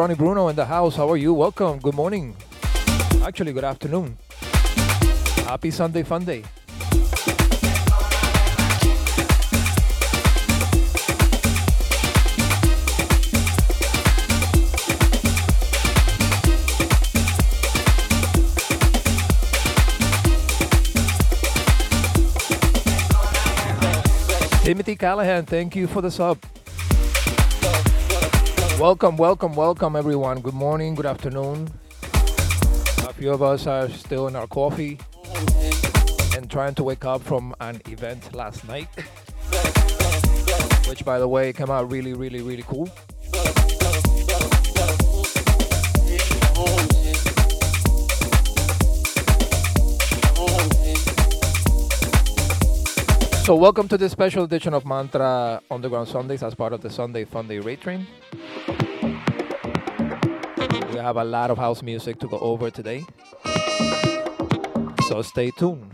Ronnie Bruno in the house. How are you? Welcome. Good morning. Actually, good afternoon. Happy Sunday Fun Day. Timothy Callahan, thank you for the sub. Welcome, welcome, welcome, everyone. Good morning, good afternoon. A few of us are still in our coffee and trying to wake up from an event last night, which, by the way, came out really, really, really cool. So, welcome to this special edition of Mantra Underground Sundays as part of the Sunday Fun Day Raid Train. Have a lot of house music to go over today. So, stay tuned.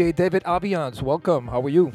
David Abians, welcome. How are you?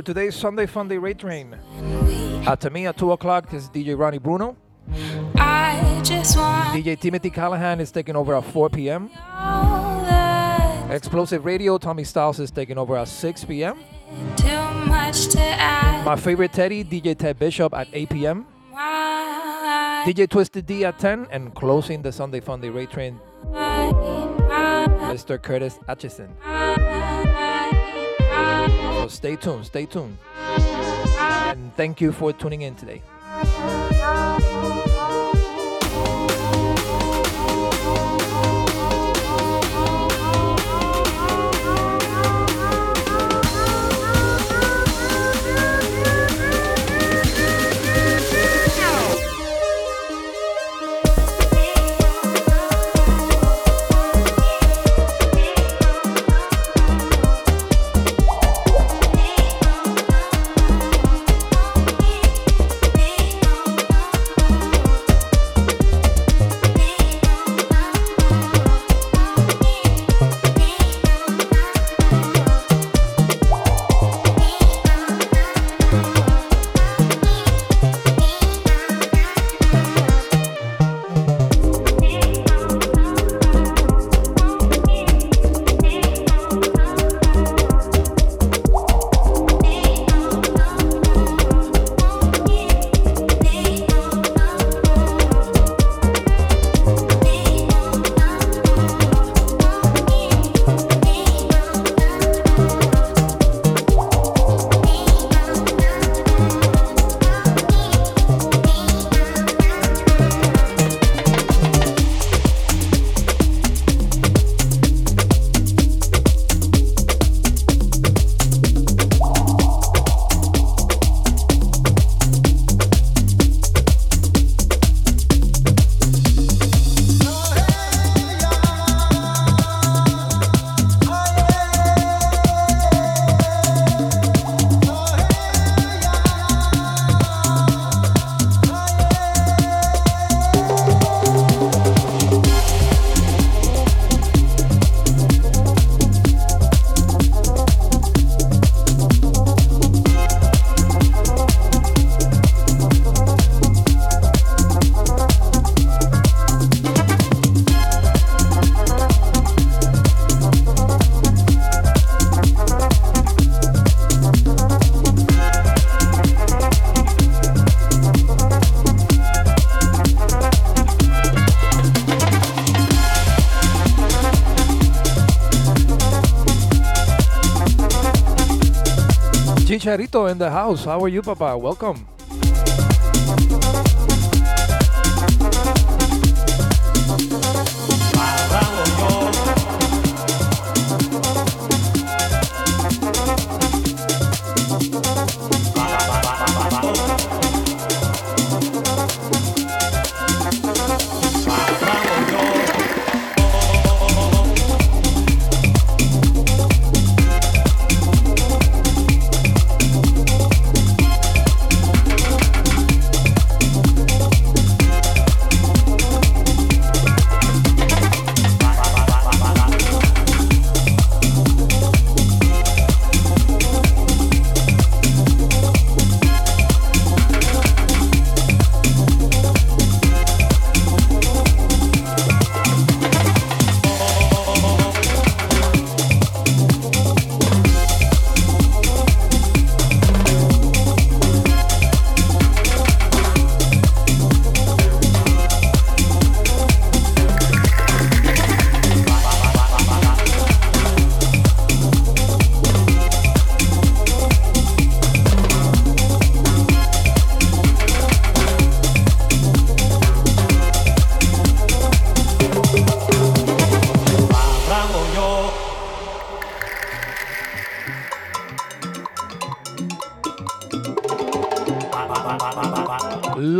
For today's Sunday Funday Raid Train. After me at 2 o'clock is DJ Ronnie Bruno. I just want DJ Timothy Callahan is taking over at 4 p.m. Explosive Radio, Tommy Styles is taking over at 6 p.m. too much to ask. My favorite Teddy, DJ Ted Bishop at 8 p.m. Why, DJ Twisted D at 10. And closing the Sunday Funday Raid Train, Mr. Curtis Atchison. Stay tuned, stay tuned. And thank you for tuning in today. Chicharito in the house. How are you, Papa? Welcome.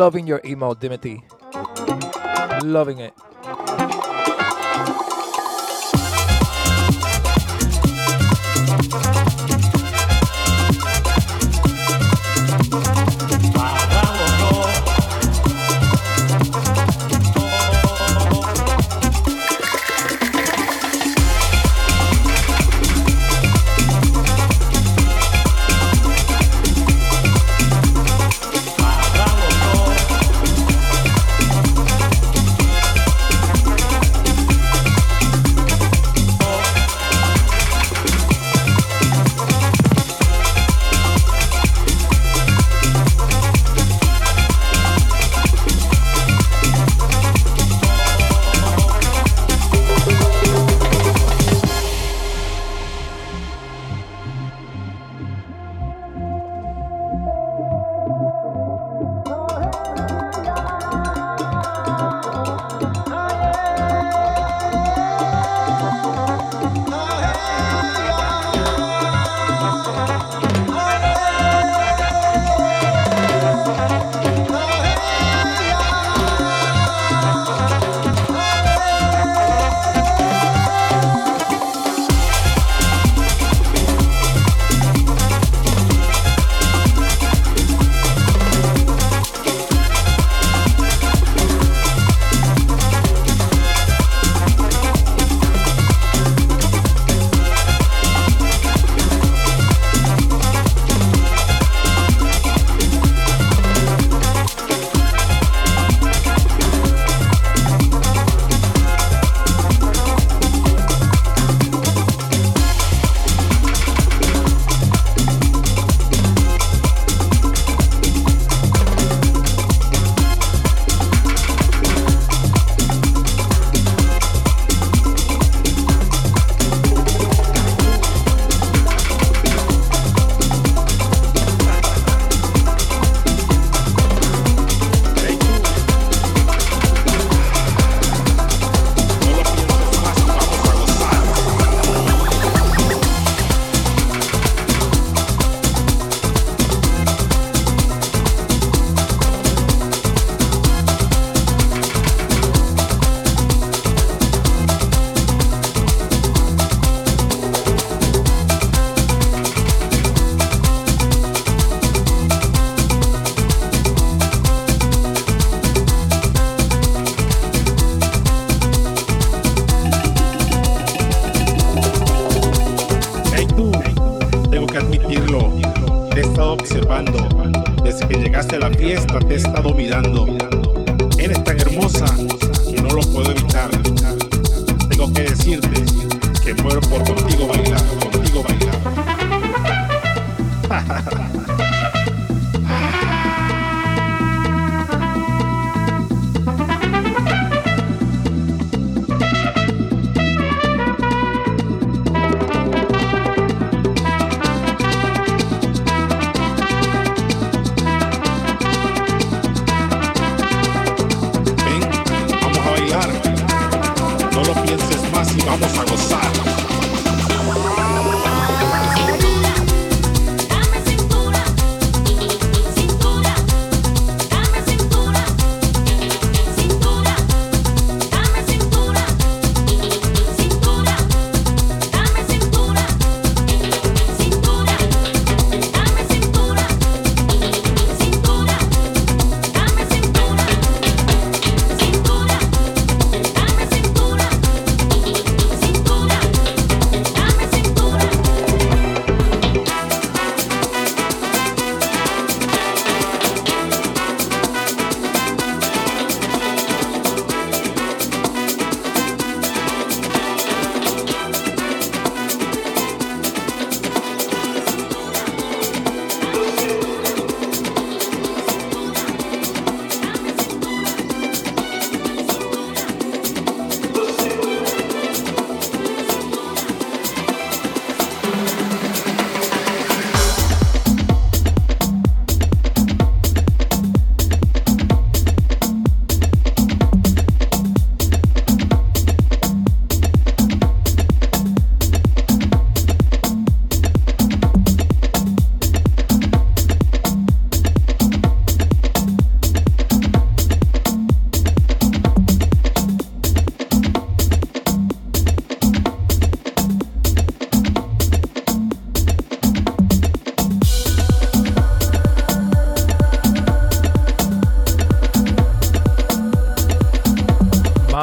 Loving your email, Dimity. Loving it.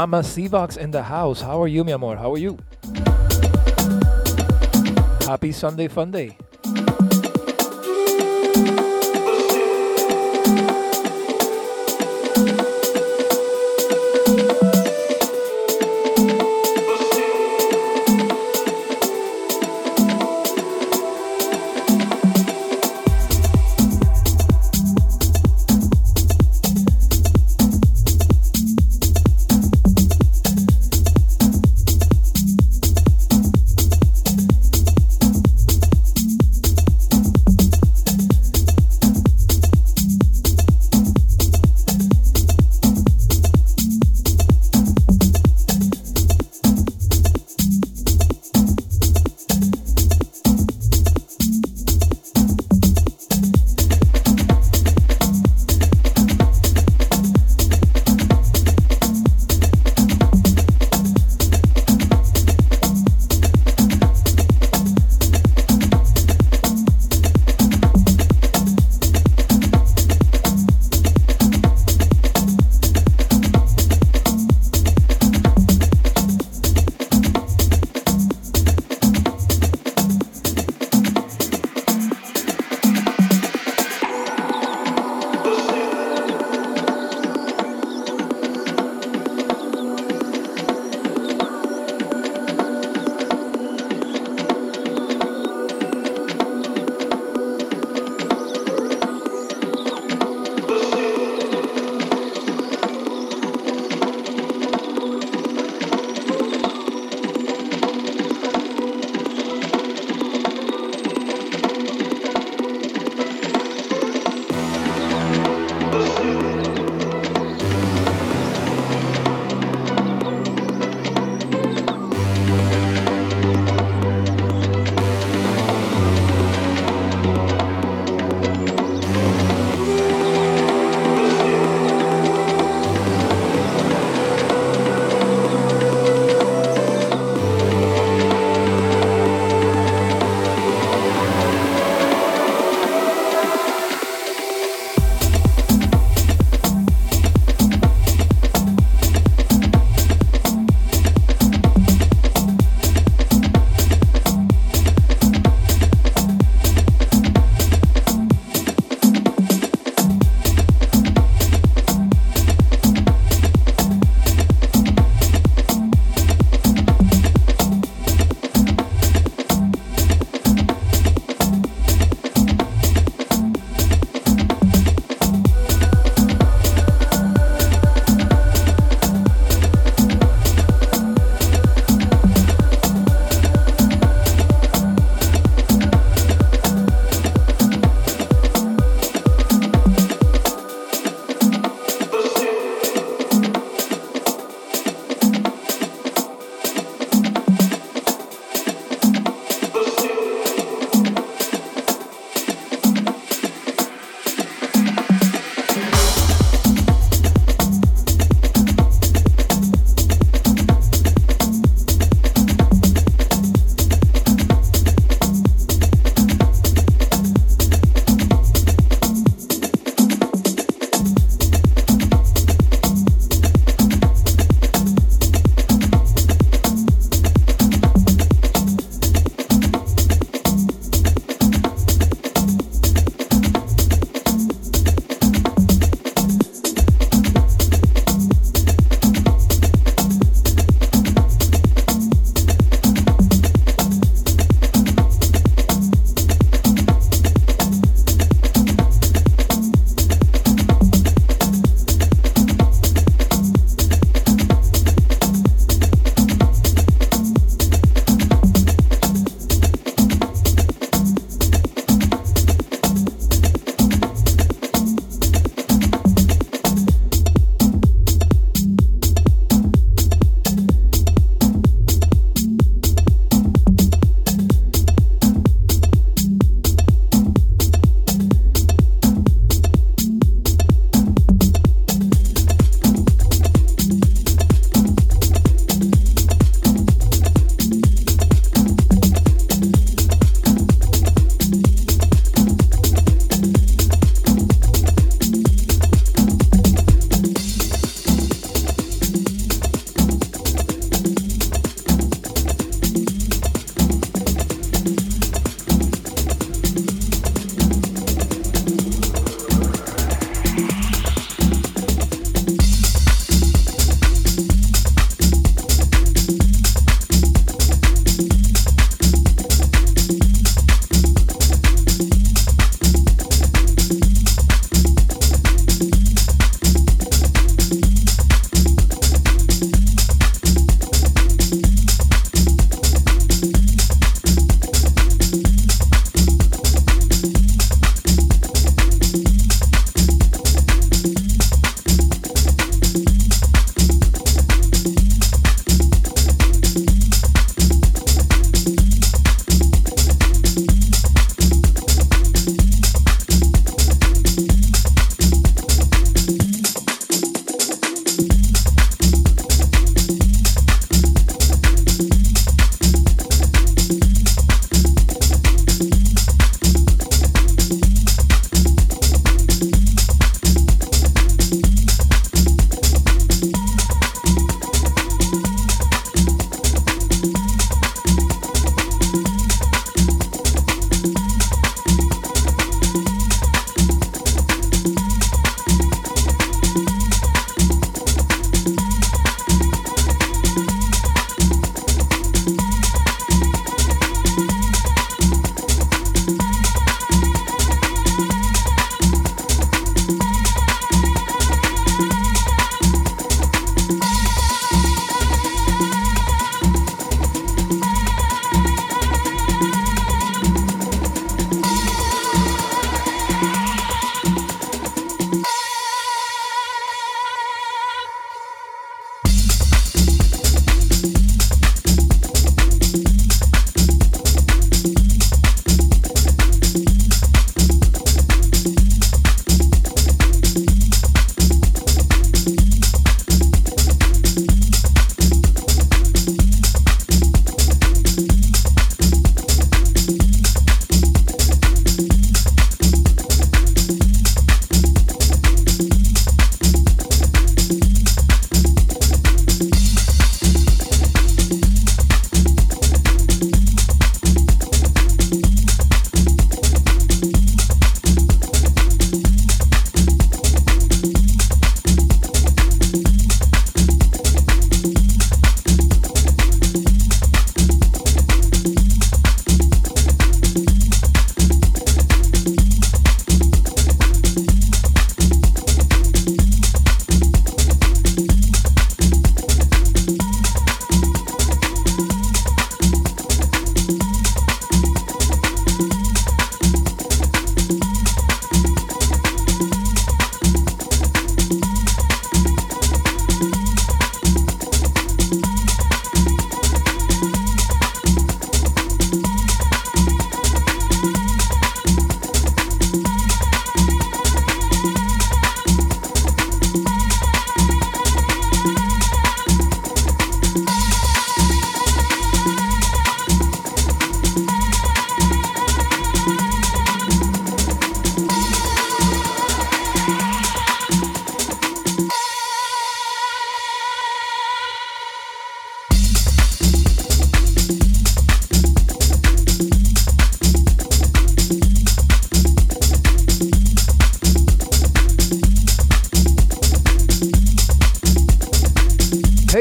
Mama Sivox in the house. How are you, mi amor? How are you? Happy Sunday fun day.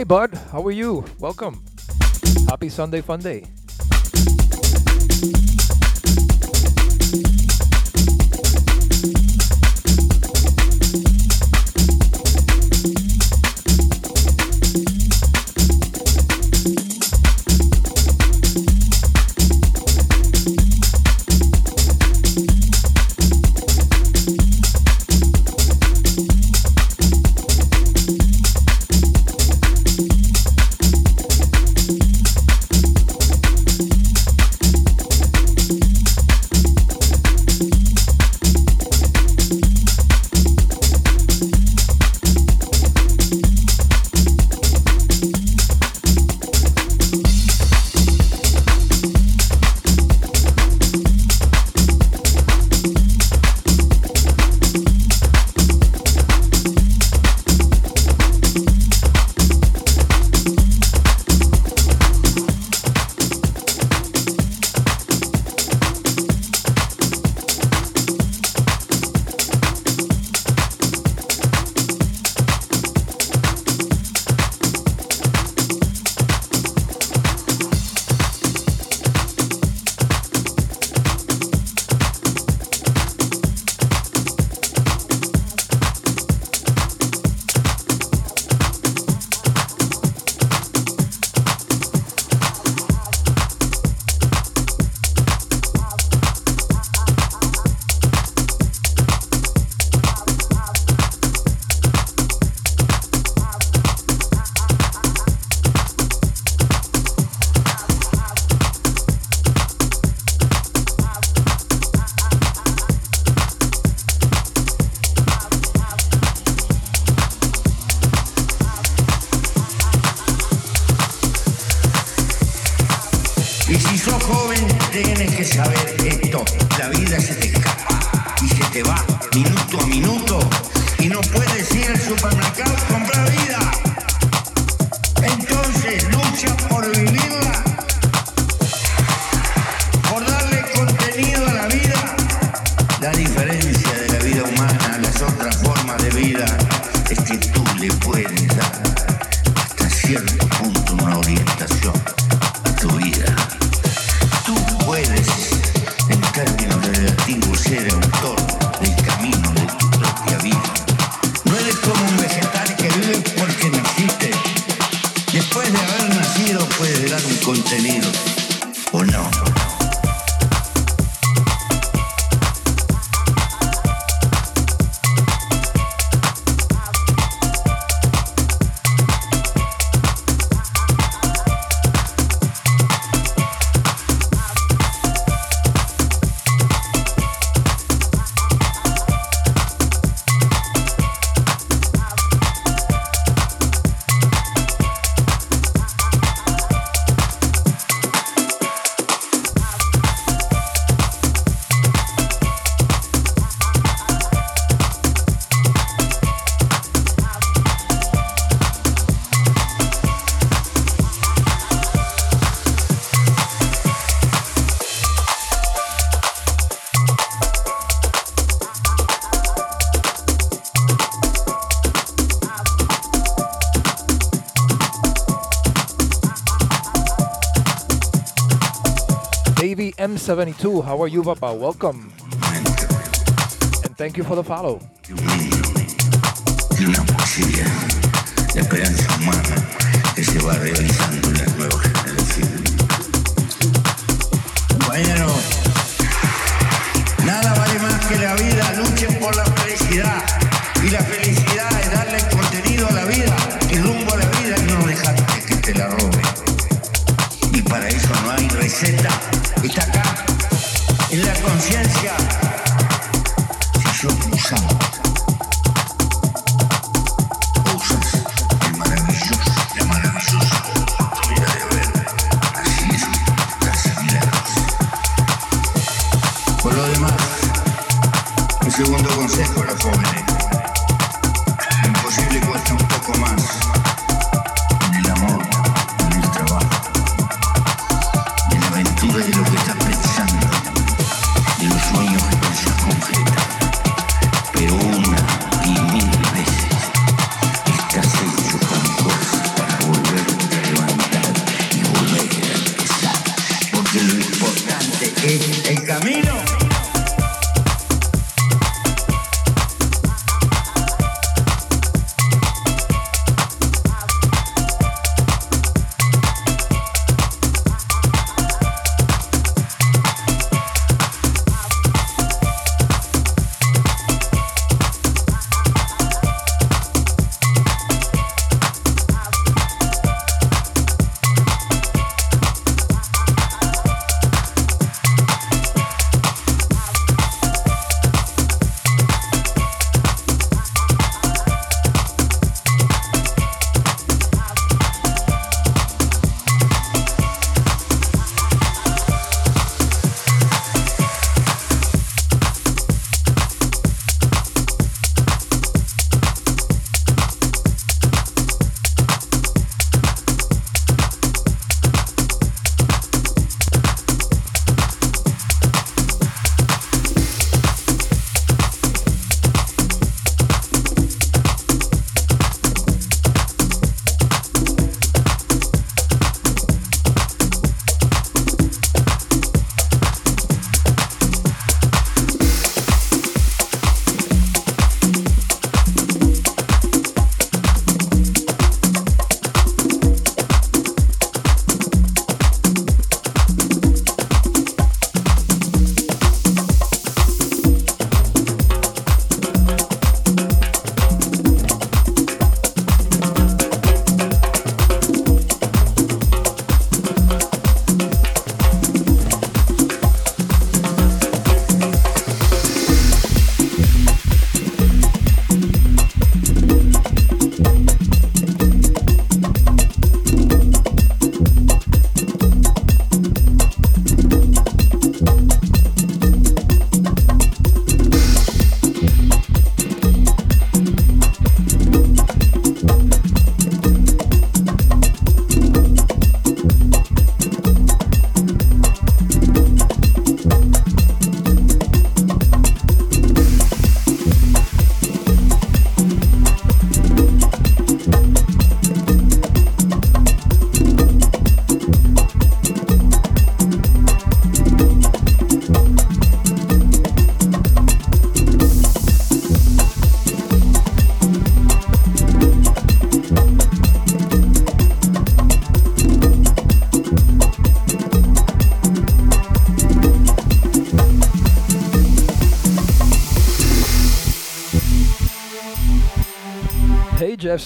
bud. How are you? Welcome. Happy Sunday, fun day. 72. How are you, Papa? Welcome. And thank you for the follow.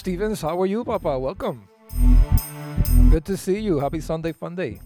Stevens, how are you, Papa? Welcome. Good to see you. Happy Sunday Fun Day.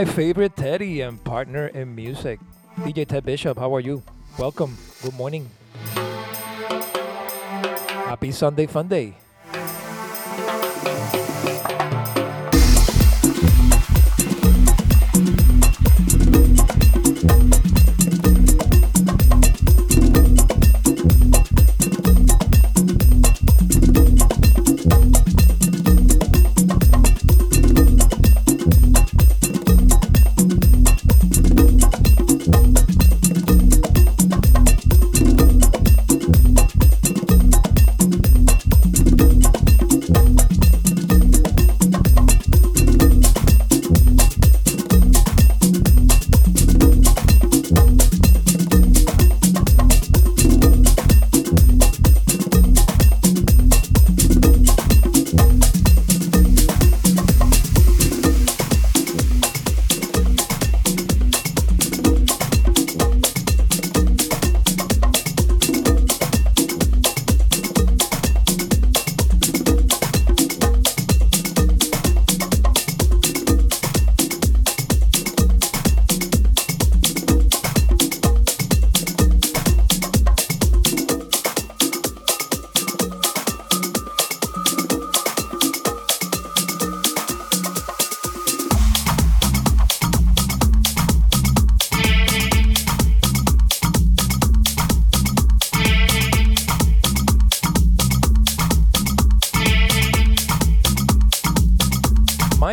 my favorite Teddy and partner in music. DJ Ted Bishop, how are you? Welcome. Good morning. Happy Sunday Fun Day.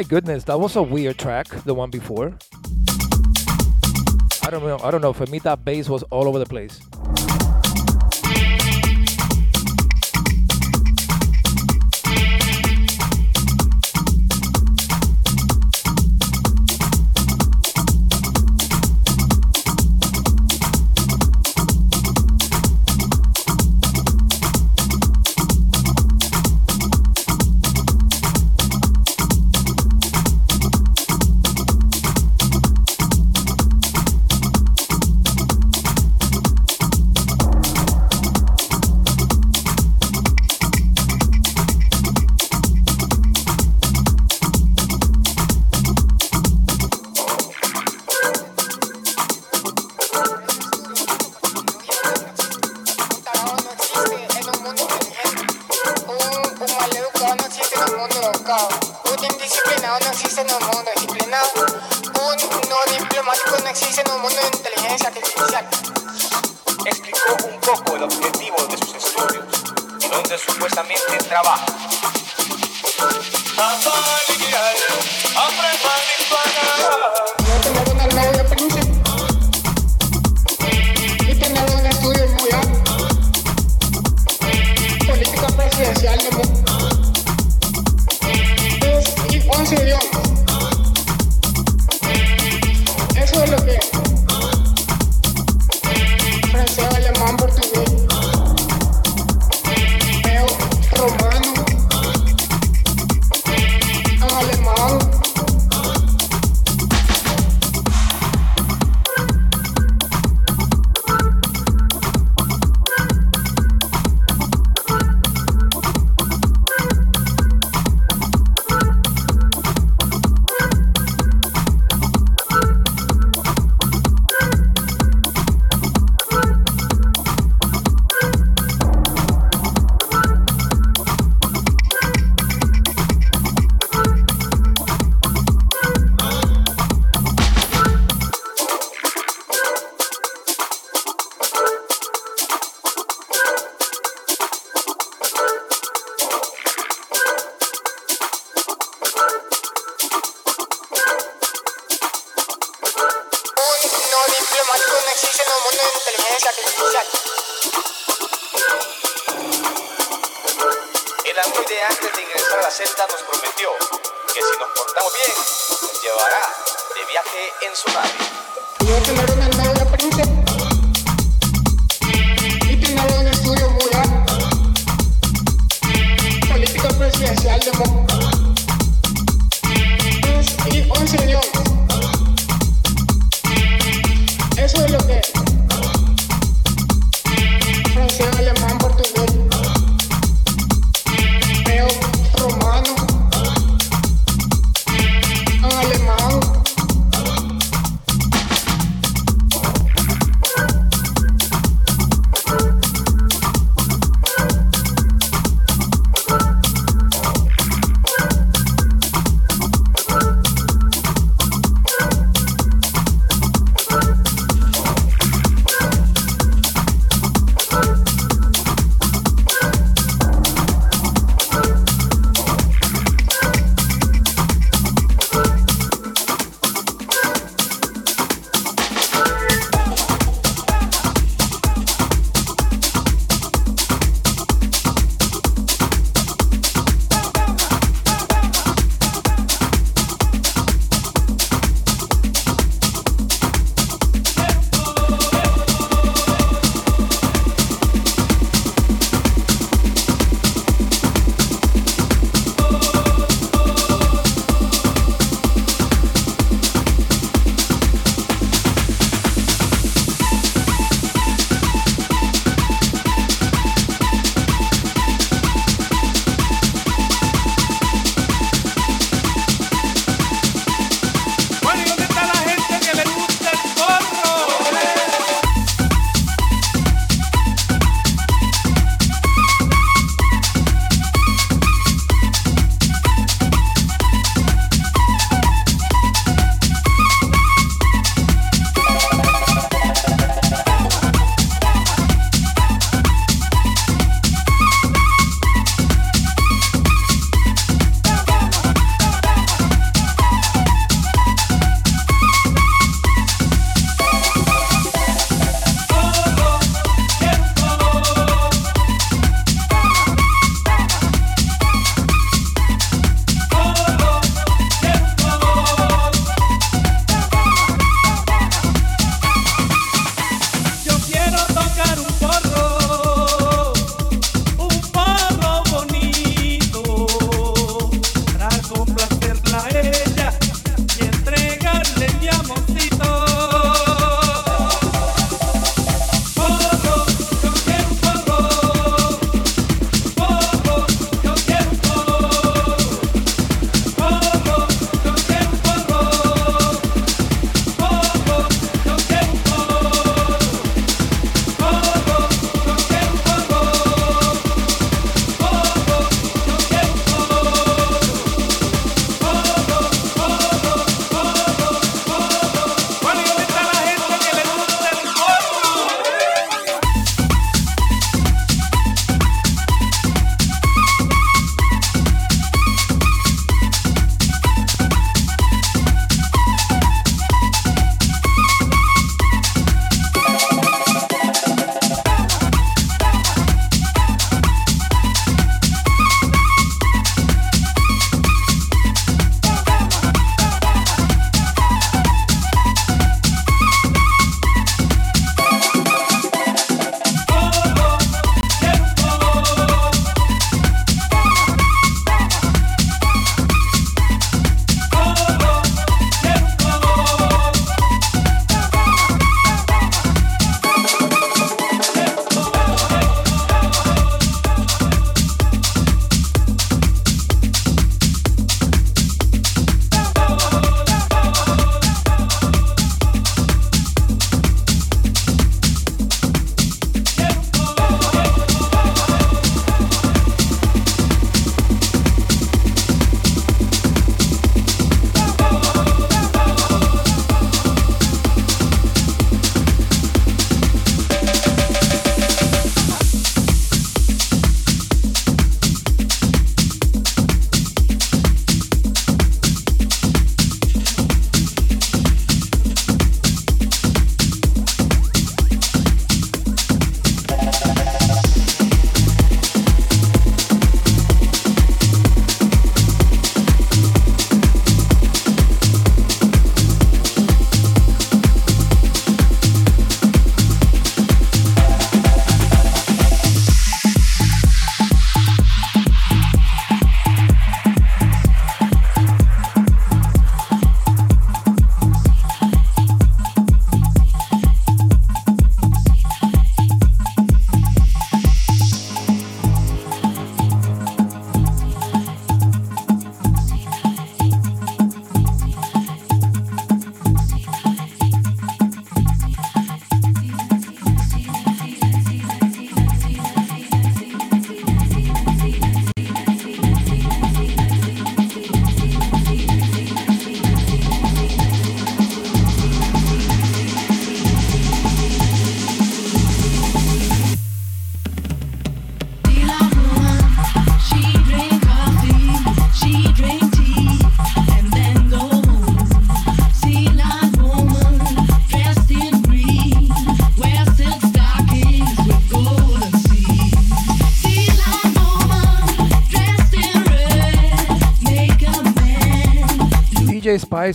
goodness, that was a weird track, the one before. I don't know. I don't know. For me, that bass was all over the place.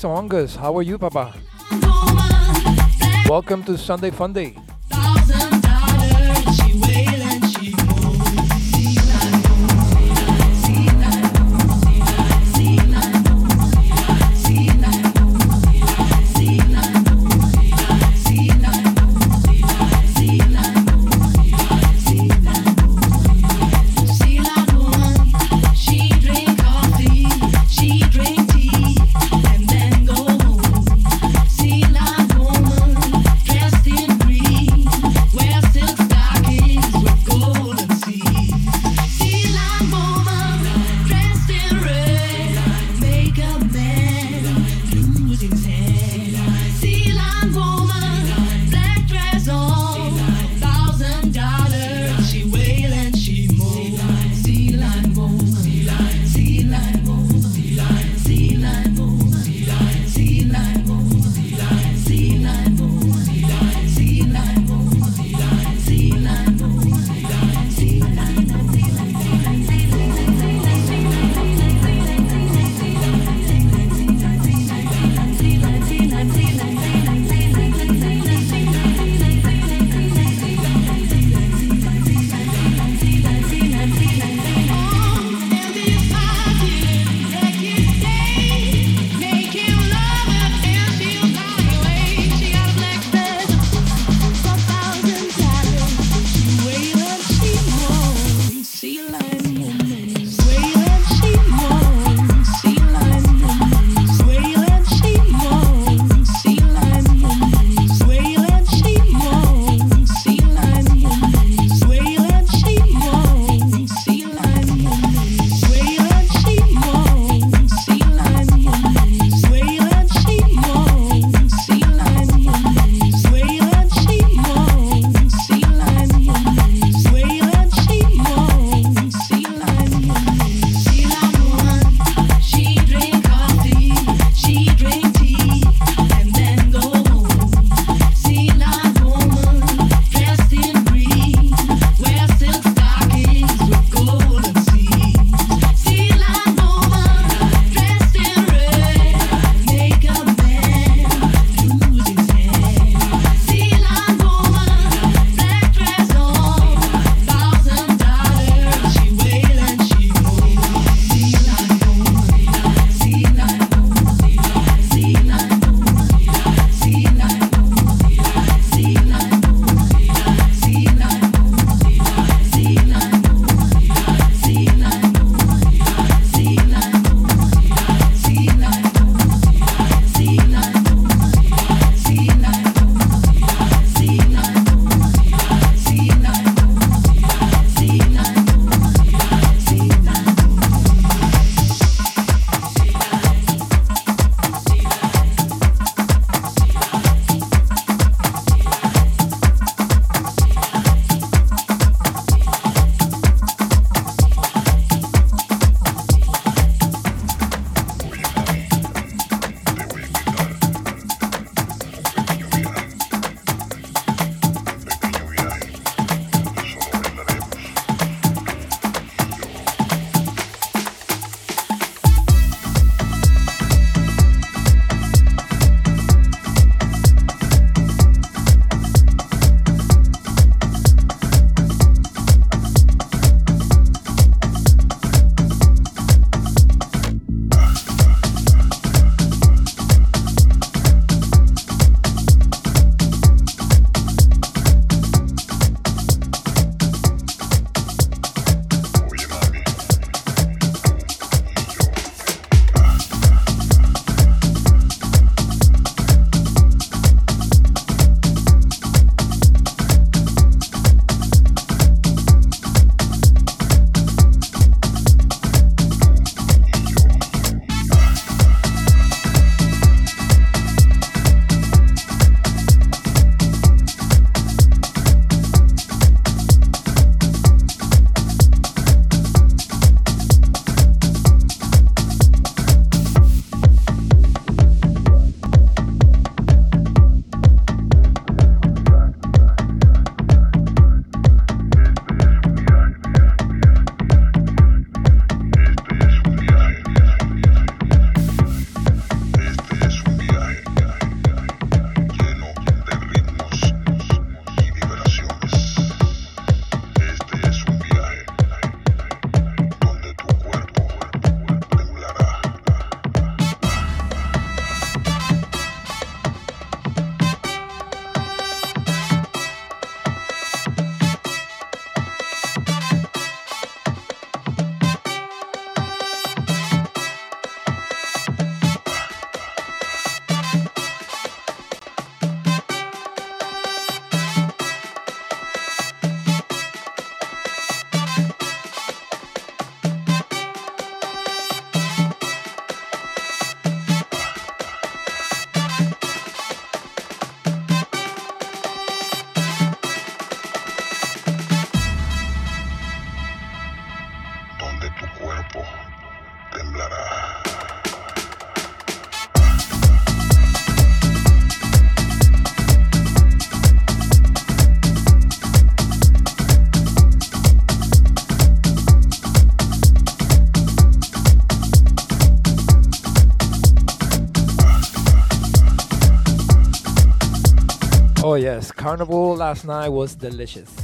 Ongus, how are you, Papa? Welcome to Sunday Funday. Carnival last night was delicious.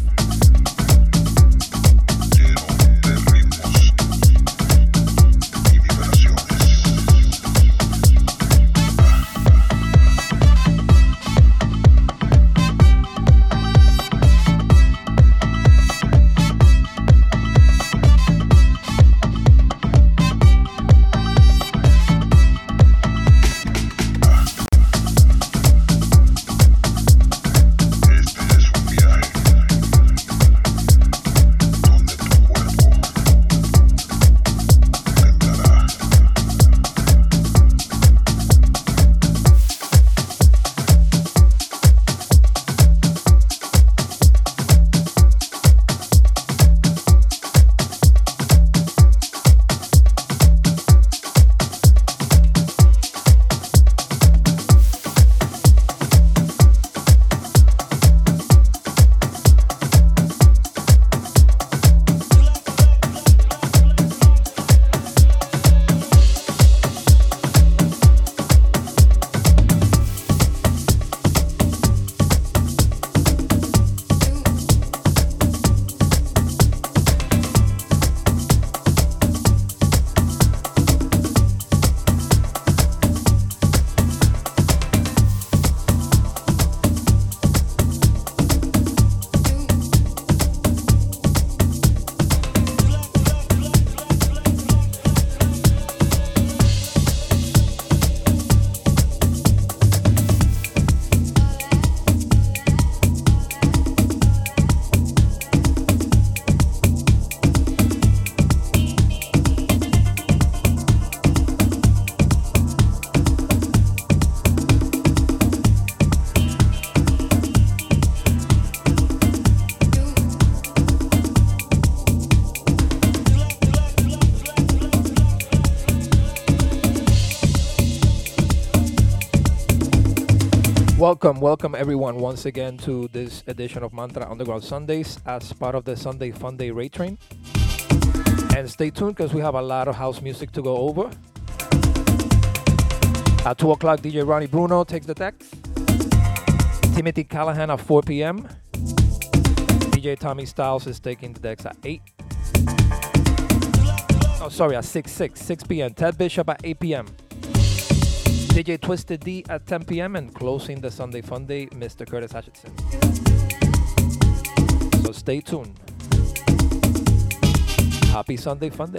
Welcome, welcome everyone once again to this edition of Mantra Underground Sundays as part of the Sunday Fun Day Raid Train. And stay tuned because we have a lot of house music to go over. At 2 o'clock, DJ Ronnie Bruno takes the decks. Timothy Callahan at 4 p.m. DJ Tommy Styles is taking the decks at 8. Oh, sorry, at 6, 6, 6 p.m. Ted Bishop at 8 p.m. DJ Twisted D at 10 p.m. and closing the Sunday Fun Day, Mr. Curtis Hutchinson. So stay tuned. Happy Sunday Fun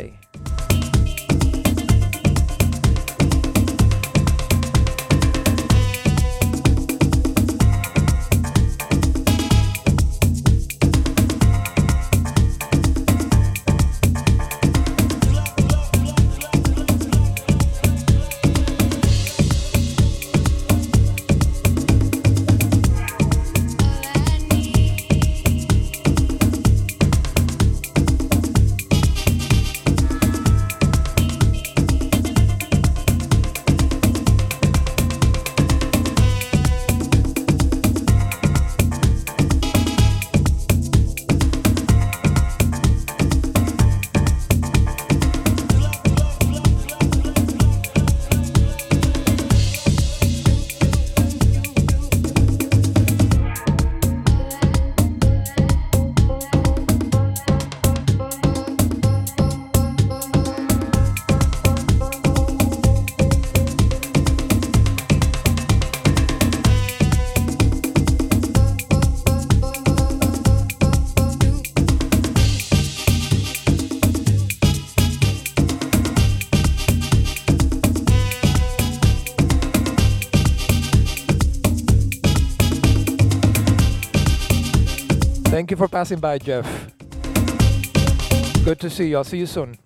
for passing by, Jeff. Good to see you. I'll see you soon.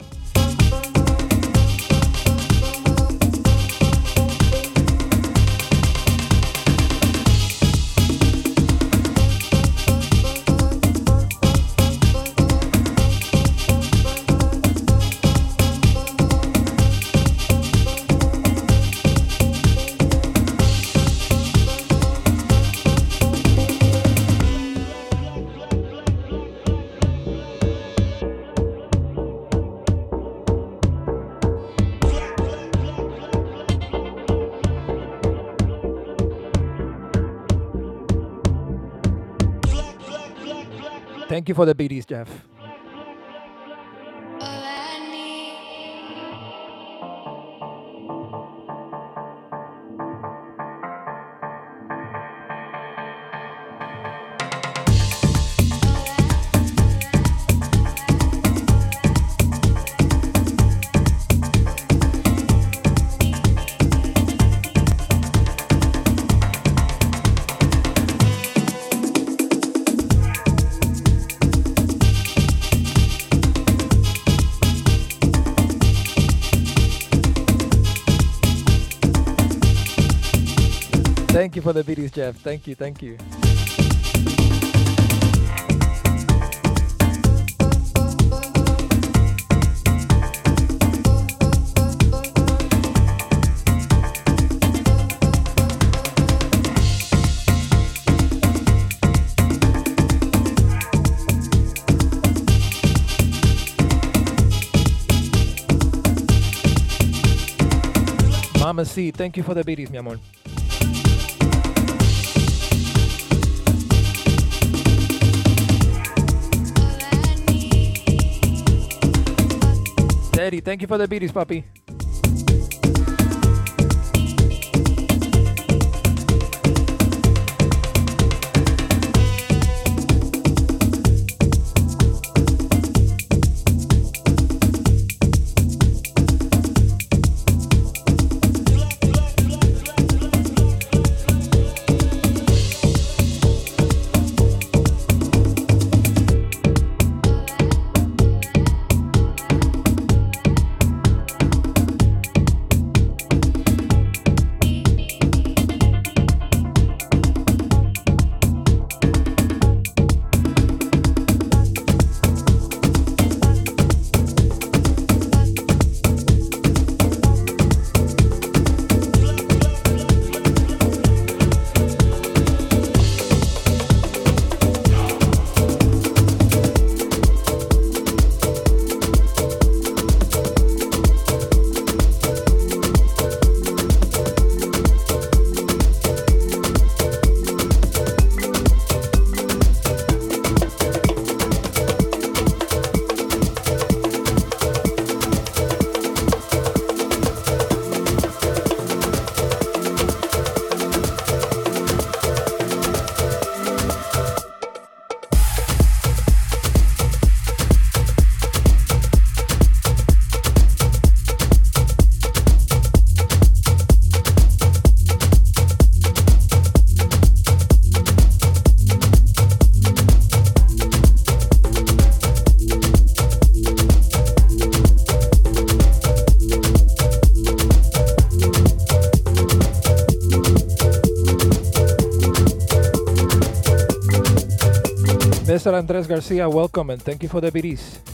You for the BDs, Jeff. Jeff. Thank you, thank you. Mama C, thank you for the BDs, mi amor. Thank you for the beaties, puppy. Mr. Andres Garcia, welcome and thank you for the BDs.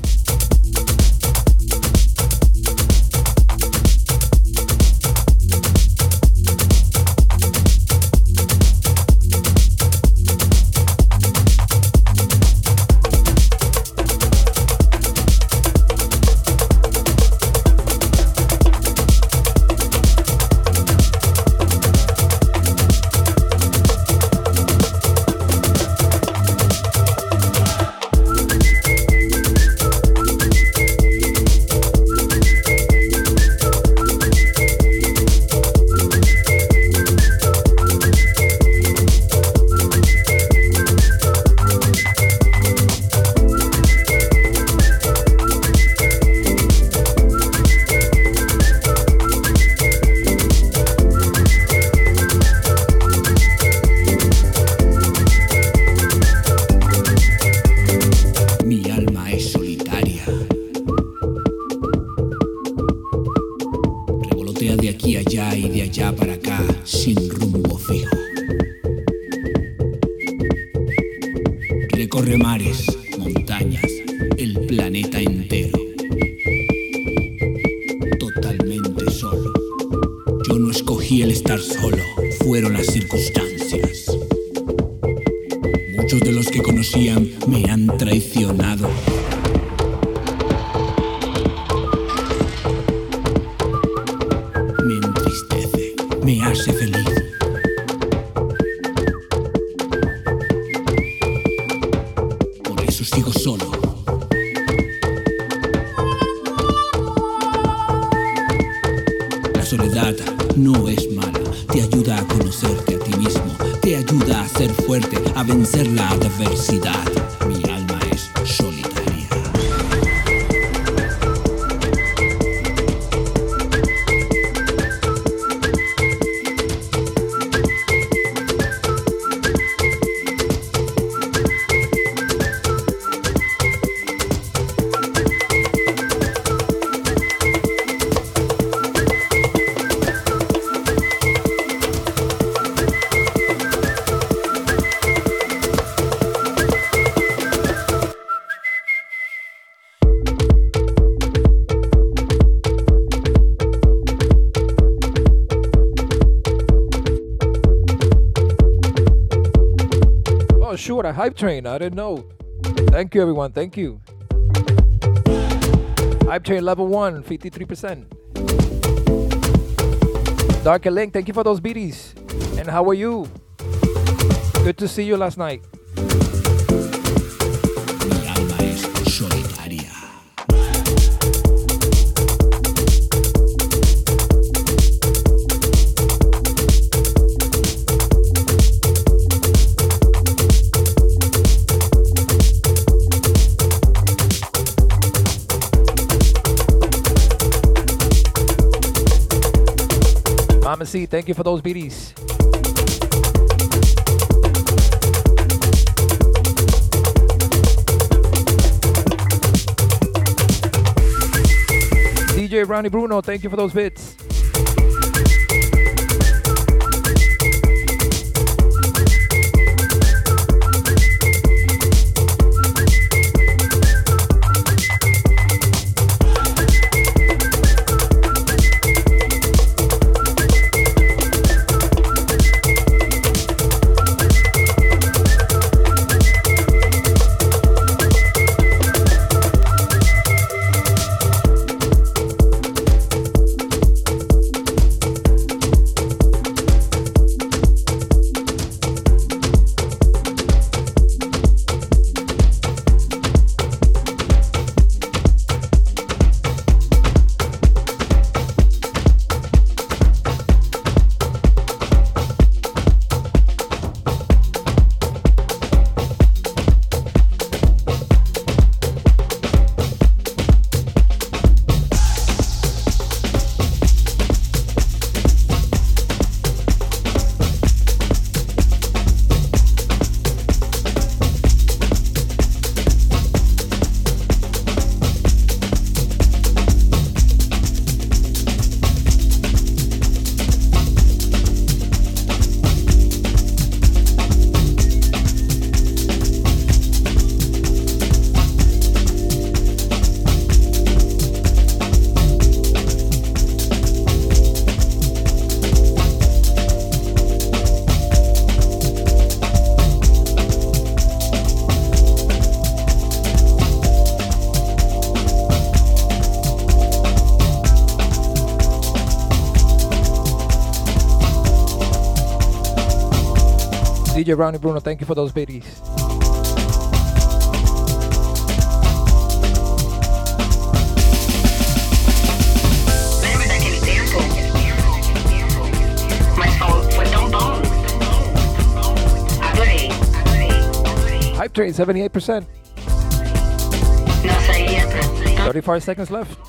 A hype train. I didn't know. Thank you, everyone. Thank you. Hype train level one, 53%. Dark and Link, thank you for those beaties. And how are you? Good to see you last night. Thank you for those beaties. DJ Ronnie Bruno, thank you for those bits. DJ Ronnie Bruno, thank you for those biddies. Lembra daquele tempo? Mas foi, foi tão bom. Hype train, 78%. Nossa, 35 seconds left.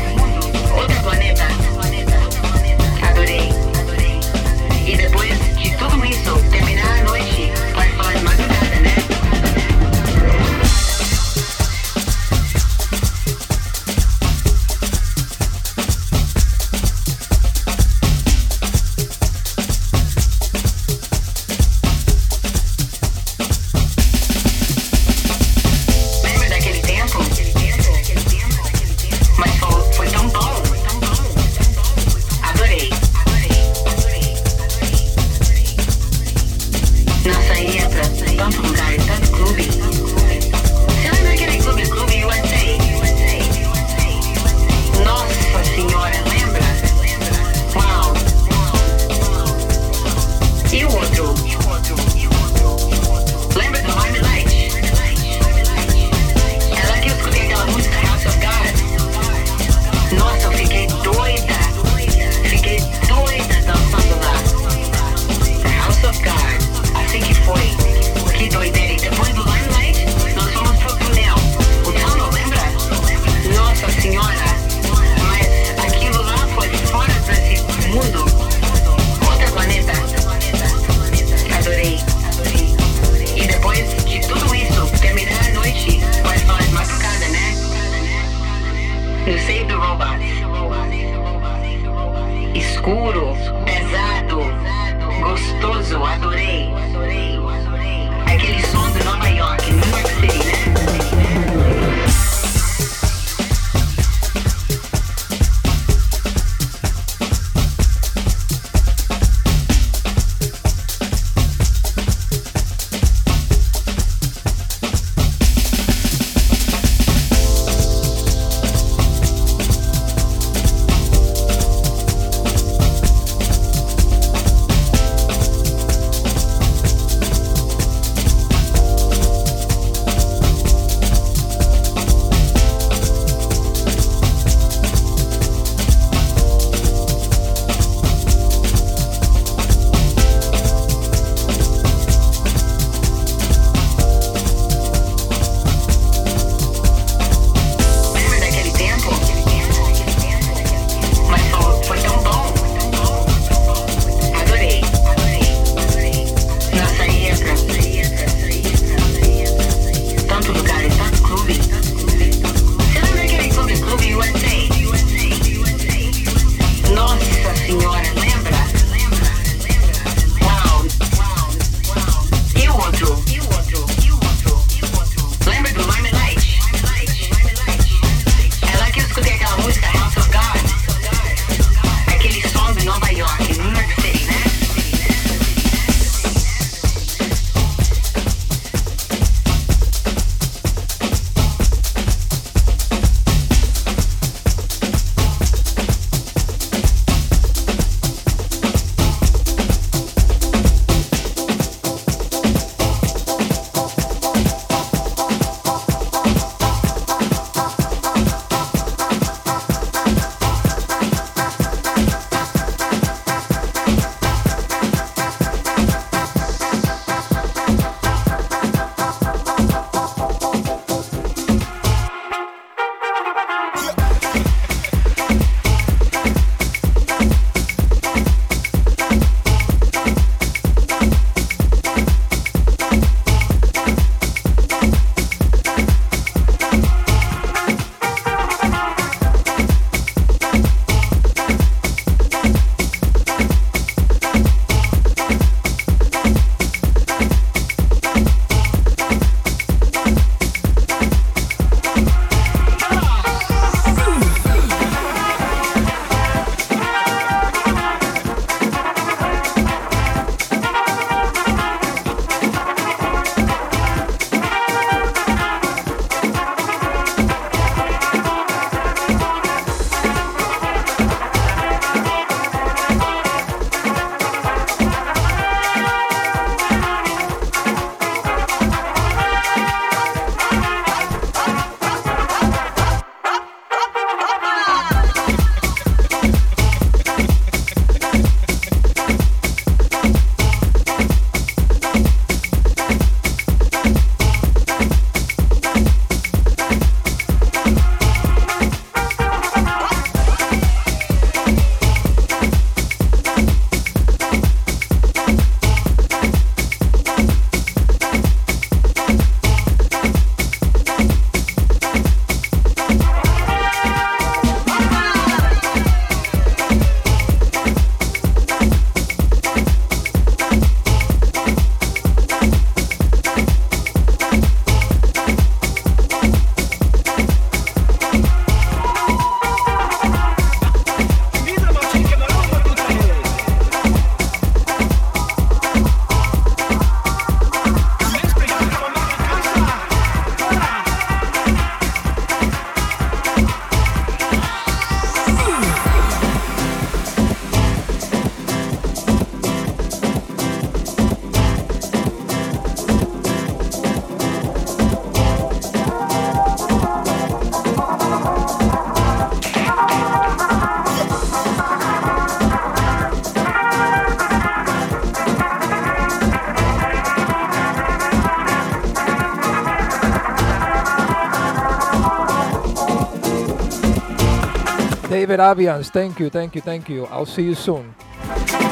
David Avians, thank you, thank you, thank you. I'll see you soon.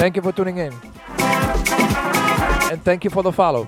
Thank you for tuning in. And thank you for the follow.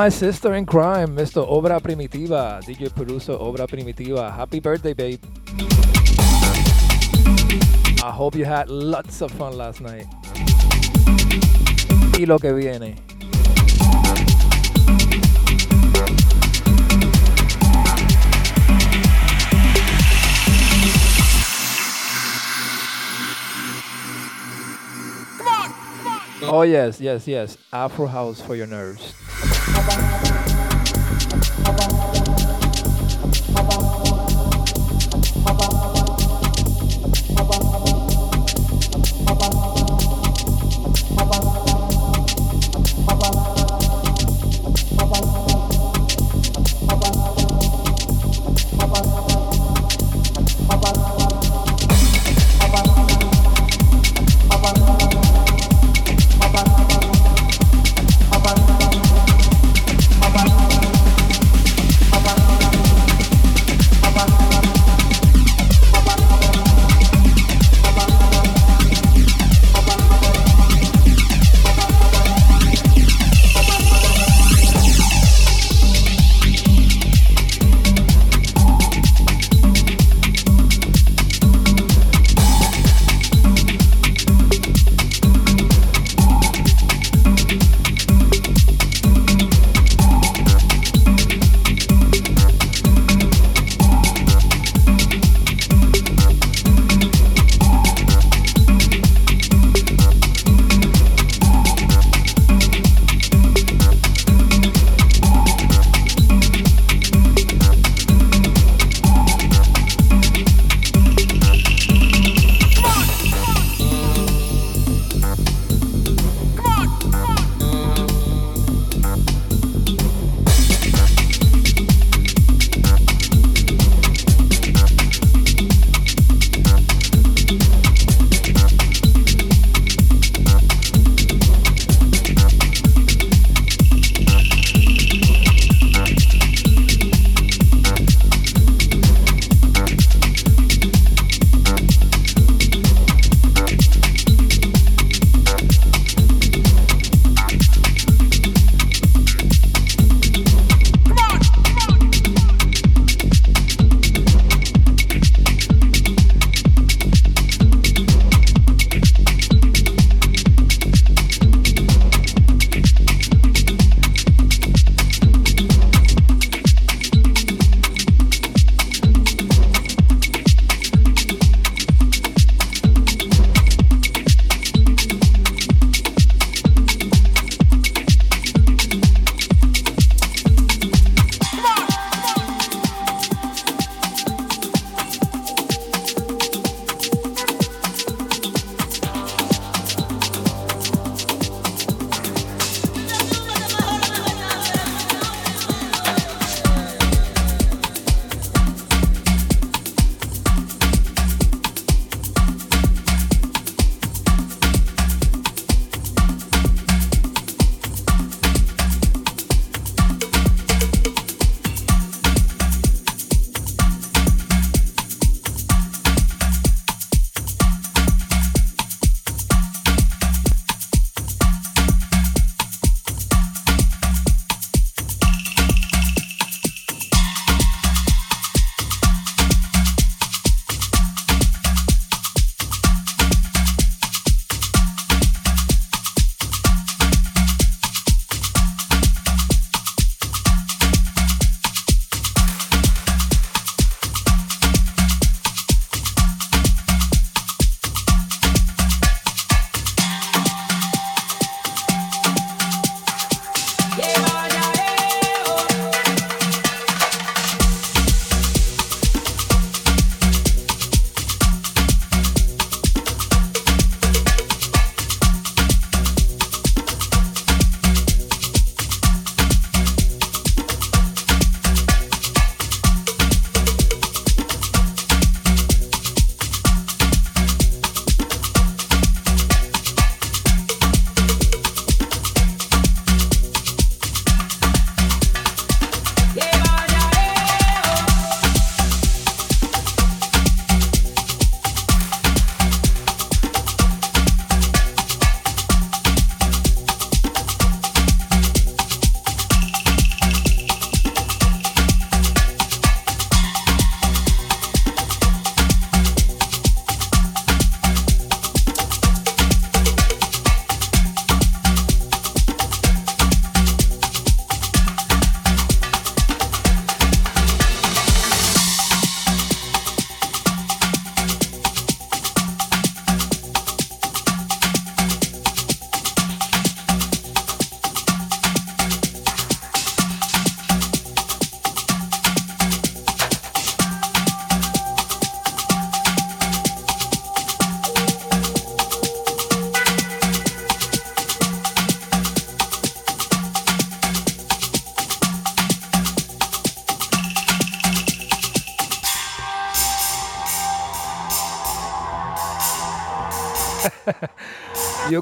My sister in crime, Mr. Obra Primitiva, DJ producer Obra Primitiva. Happy birthday, babe. I hope you had lots of fun last night. Y lo que viene. Oh yes, yes, yes. Afro house for your nerves.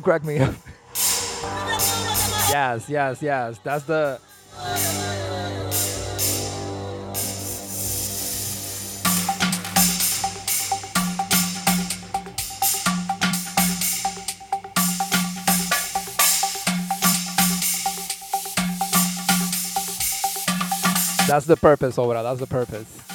Crack me up. yes, yes, yes. That's the. That's the purpose, Obra. That's the purpose.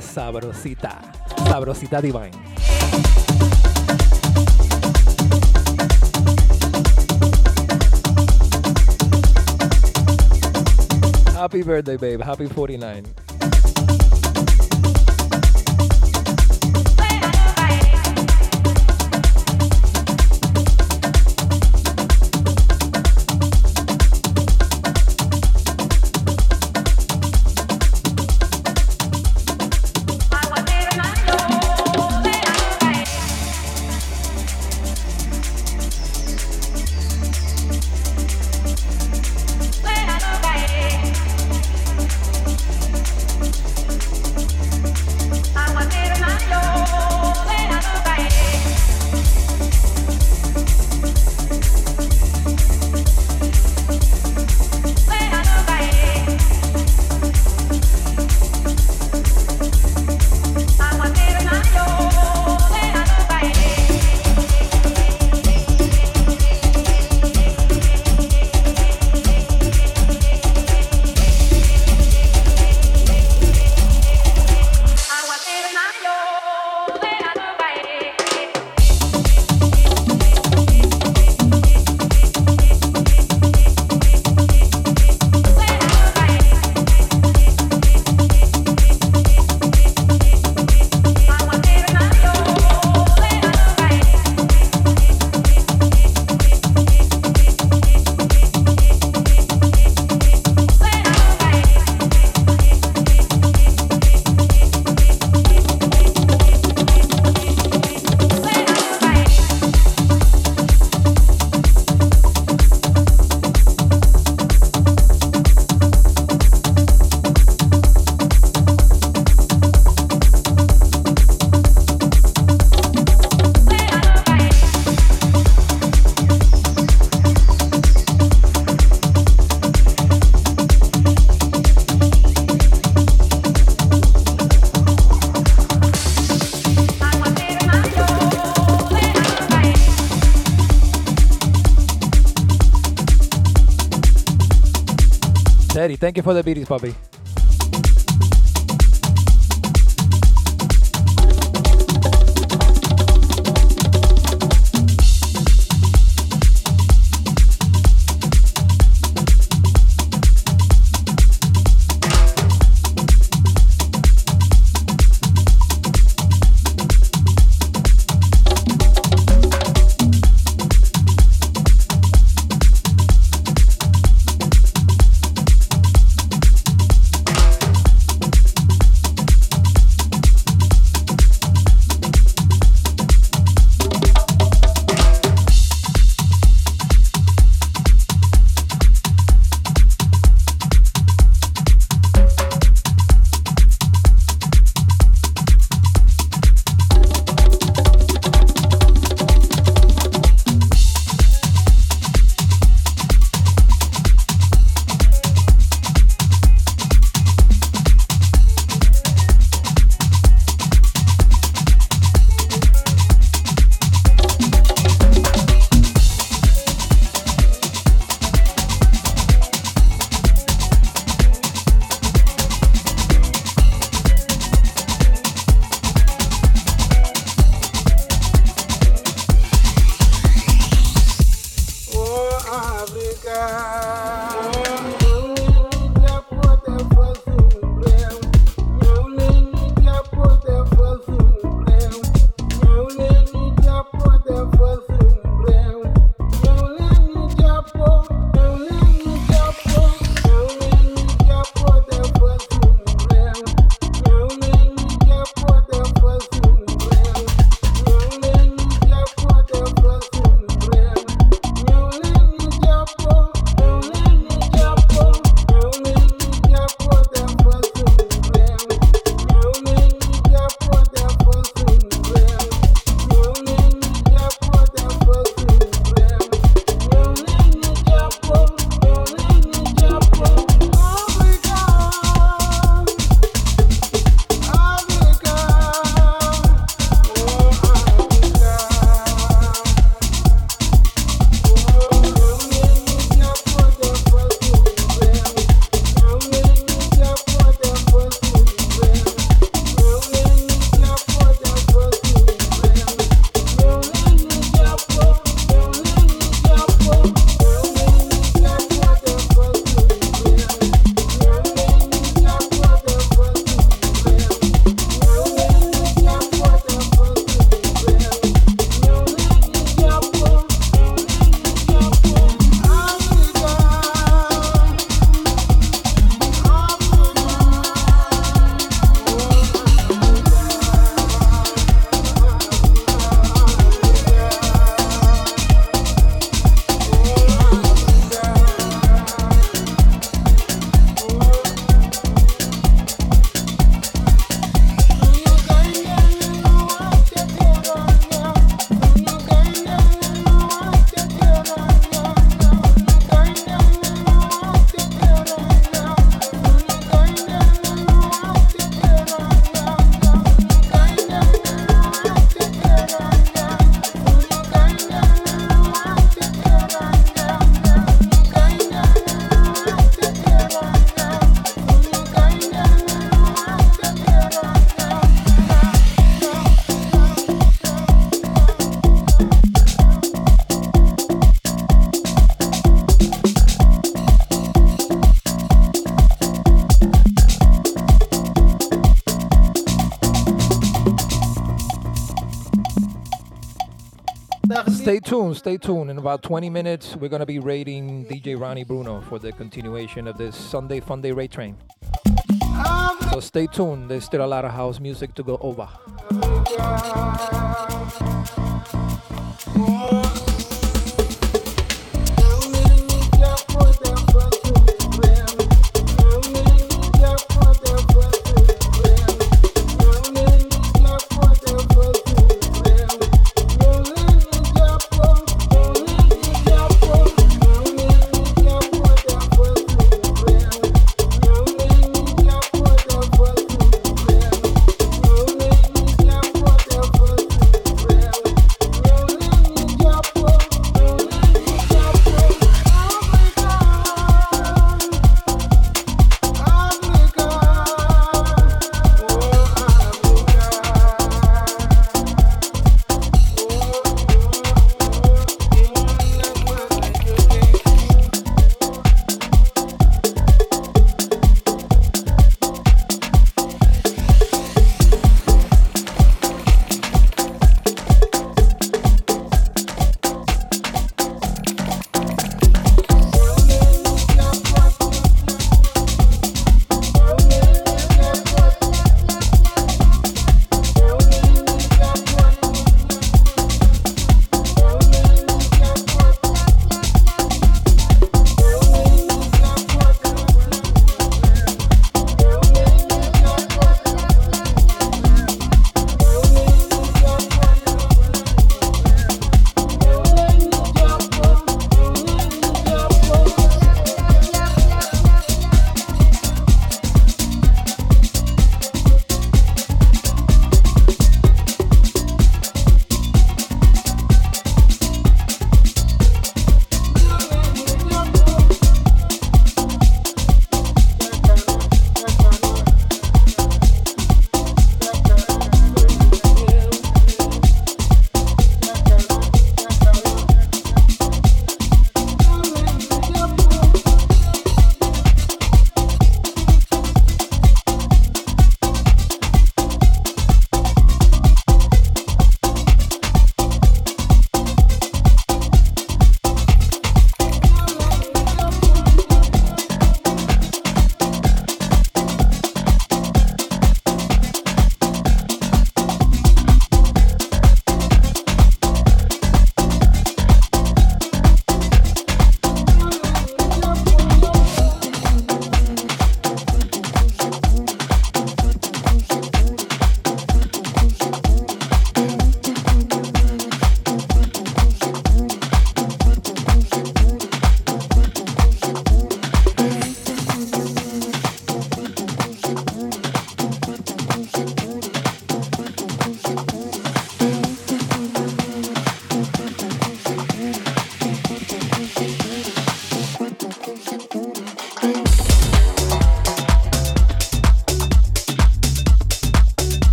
Sabrosita. Sabrosita divine. Happy birthday, babe. Happy 49. Thank you for the beaties, puppy. Stay tuned, stay tuned. In about 20 minutes, we're going to be raiding DJ Ronnie Bruno for the continuation of this Sunday Fun Day Raid Train. So stay tuned. There's still a lot of house music to go over.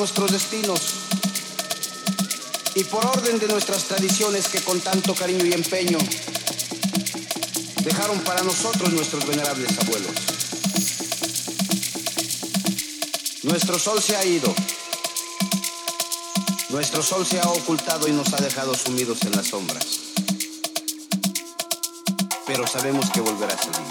nuestros destinos y por orden de nuestras tradiciones que con tanto cariño y empeño dejaron para nosotros nuestros venerables abuelos. Nuestro sol se ha ido, nuestro sol se ha ocultado y nos ha dejado sumidos en las sombras, pero sabemos que volverá a salir.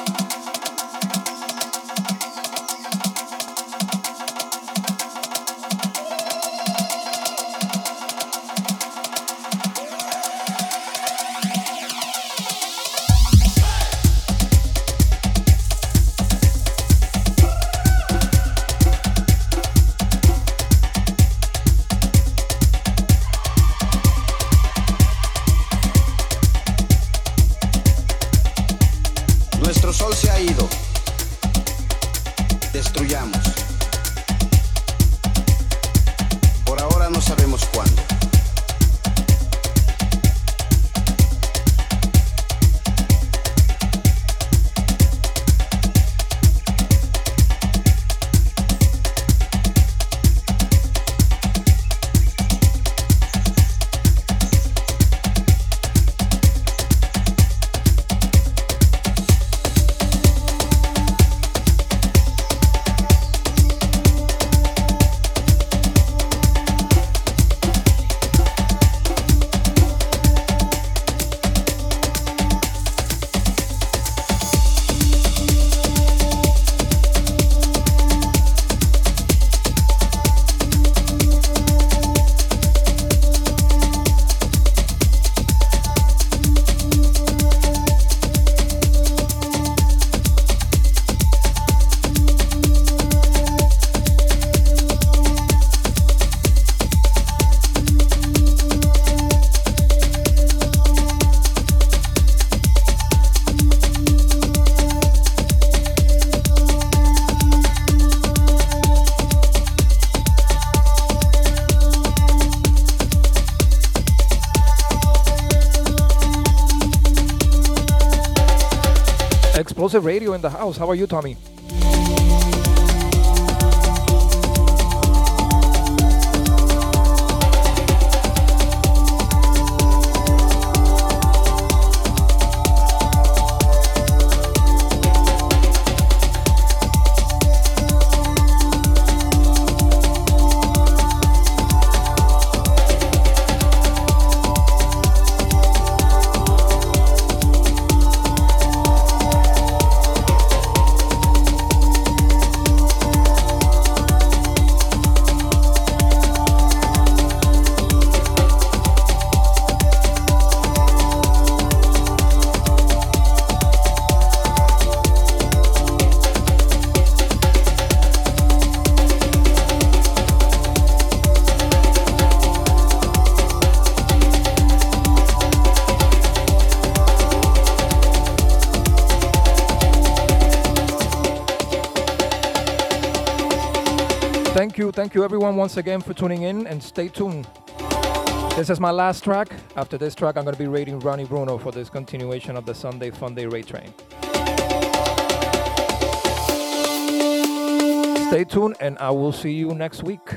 Jose Radio in the house. How are you, Tommy? Thank you everyone once again for tuning in and stay tuned. This is my last track. After this track, I'm going to be raiding Ronnie Bruno for this continuation of the Sunday Funday Raid Train. Stay tuned, and I will see you next week.